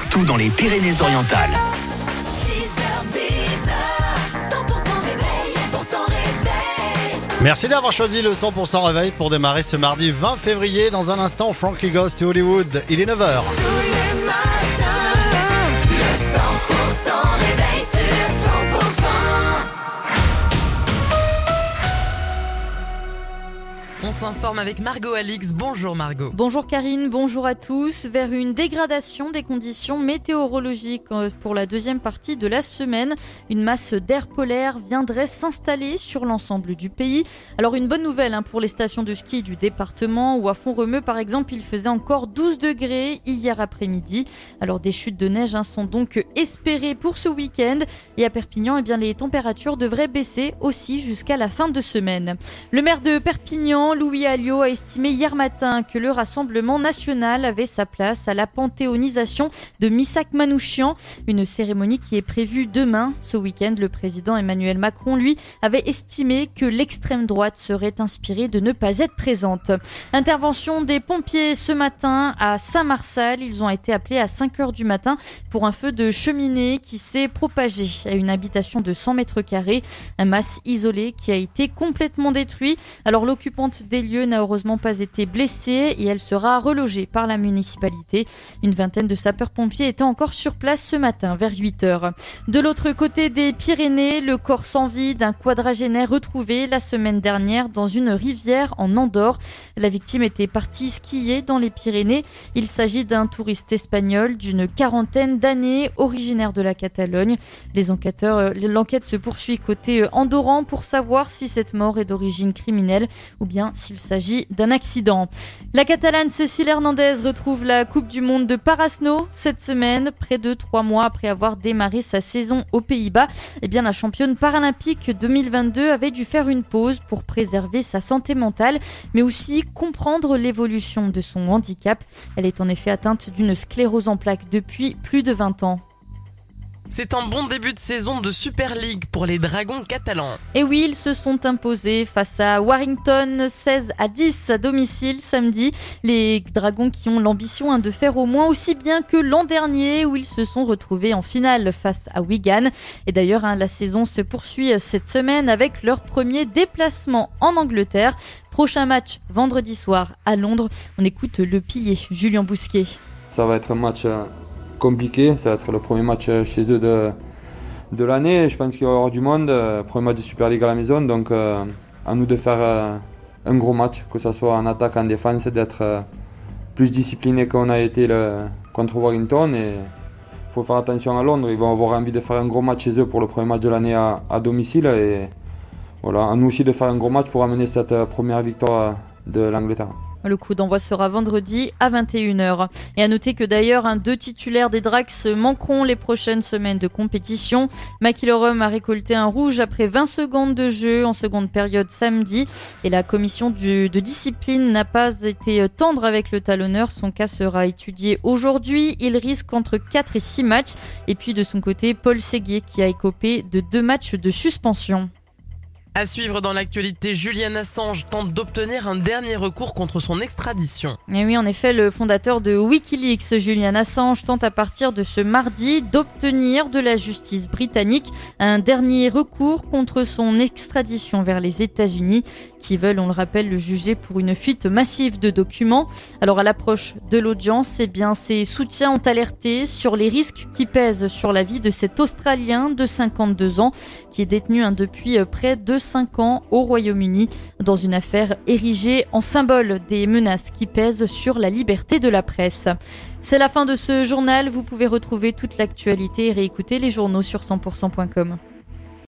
partout dans les Pyrénées-Orientales. Merci d'avoir choisi le 100% réveil pour démarrer ce mardi 20 février. Dans un instant, Frankie Goes to Hollywood. Il est 9h. S'informe avec Margot Alix. Bonjour Margot. Bonjour Karine, bonjour à tous. Vers une dégradation des conditions météorologiques euh, pour la deuxième partie de la semaine, une masse d'air polaire viendrait s'installer sur l'ensemble du pays. Alors une bonne nouvelle hein, pour les stations de ski du département où à Font-Romeu par exemple il faisait encore 12 degrés hier après-midi. Alors des chutes de neige hein, sont donc espérées pour ce week-end et à Perpignan eh bien, les températures devraient baisser aussi jusqu'à la fin de semaine. Le maire de Perpignan Louis Alliot a estimé hier matin que le Rassemblement national avait sa place à la panthéonisation de Missak Manouchian, une cérémonie qui est prévue demain. Ce week-end, le président Emmanuel Macron, lui, avait estimé que l'extrême droite serait inspirée de ne pas être présente. Intervention des pompiers ce matin à Saint-Marçal. Ils ont été appelés à 5 heures du matin pour un feu de cheminée qui s'est propagé à une habitation de 100 mètres carrés. Un masse isolé qui a été complètement détruit. Alors l'occupante des lieux n'a heureusement pas été blessée et elle sera relogée par la municipalité. Une vingtaine de sapeurs-pompiers étaient encore sur place ce matin vers 8 heures. De l'autre côté des Pyrénées, le corps sans vie d'un quadragénaire retrouvé la semaine dernière dans une rivière en Andorre. La victime était partie skier dans les Pyrénées. Il s'agit d'un touriste espagnol d'une quarantaine d'années, originaire de la Catalogne. Les enquêteurs, euh, l'enquête se poursuit côté euh, andorran pour savoir si cette mort est d'origine criminelle ou bien s'il s'agit d'un accident. La Catalane Cécile Hernandez retrouve la Coupe du Monde de Parasno cette semaine, près de trois mois après avoir démarré sa saison aux Pays-Bas. Eh bien, la championne paralympique 2022 avait dû faire une pause pour préserver sa santé mentale, mais aussi comprendre l'évolution de son handicap. Elle est en effet atteinte d'une sclérose en plaques depuis plus de 20 ans. C'est un bon début de saison de Super League pour les Dragons catalans. Et oui, ils se sont imposés face à Warrington 16 à 10 à domicile samedi. Les Dragons qui ont l'ambition hein, de faire au moins aussi bien que l'an dernier où ils se sont retrouvés en finale face à Wigan. Et d'ailleurs, hein, la saison se poursuit cette semaine avec leur premier déplacement en Angleterre. Prochain match vendredi soir à Londres. On écoute le pilier Julien Bousquet. Ça va être un match euh, compliqué. Ça va être le premier match euh, chez eux de, de l'année. Je pense qu'il va y avoir du monde. Euh, premier match de Super League à la maison. Donc euh, à nous de faire un gros match, que ce soit en attaque, en défense, d'être plus discipliné qu'on a été contre Warrington. Et il faut faire attention à Londres. Ils vont avoir envie de faire un gros match chez eux pour le premier match de l'année à, à, domicile. Et voilà, à nous aussi de faire un gros match pour amener cette première victoire de l'Angleterre. Le coup d'envoi sera vendredi à 21h. Et à noter que d'ailleurs, deux titulaires des Drax manqueront les prochaines semaines de compétition. McIllorum a récolté un rouge après 20 secondes de jeu en seconde période samedi. Et la commission de discipline n'a pas été tendre avec le talonneur. Son cas sera étudié aujourd'hui. Il risque entre 4 et 6 matchs. Et puis de son côté, Paul Séguier qui a écopé de deux matchs de suspension. À suivre dans l'actualité, Julian Assange tente d'obtenir un dernier recours contre son extradition. Et oui, en effet, le fondateur de Wikileaks, Julian Assange, tente à partir de ce mardi d'obtenir de la justice britannique un dernier recours contre son extradition vers les États-Unis, qui veulent, on le rappelle, le juger pour une fuite massive de documents. Alors, à l'approche de l'audience, eh bien, ses soutiens ont alerté sur les risques qui pèsent sur la vie de cet Australien de 52 ans, qui est détenu hein, depuis près de 5 ans au Royaume-Uni dans une affaire érigée en symbole des menaces qui pèsent sur la liberté de la presse. C'est la fin de ce journal. Vous pouvez retrouver toute l'actualité et réécouter les journaux sur 100%.com.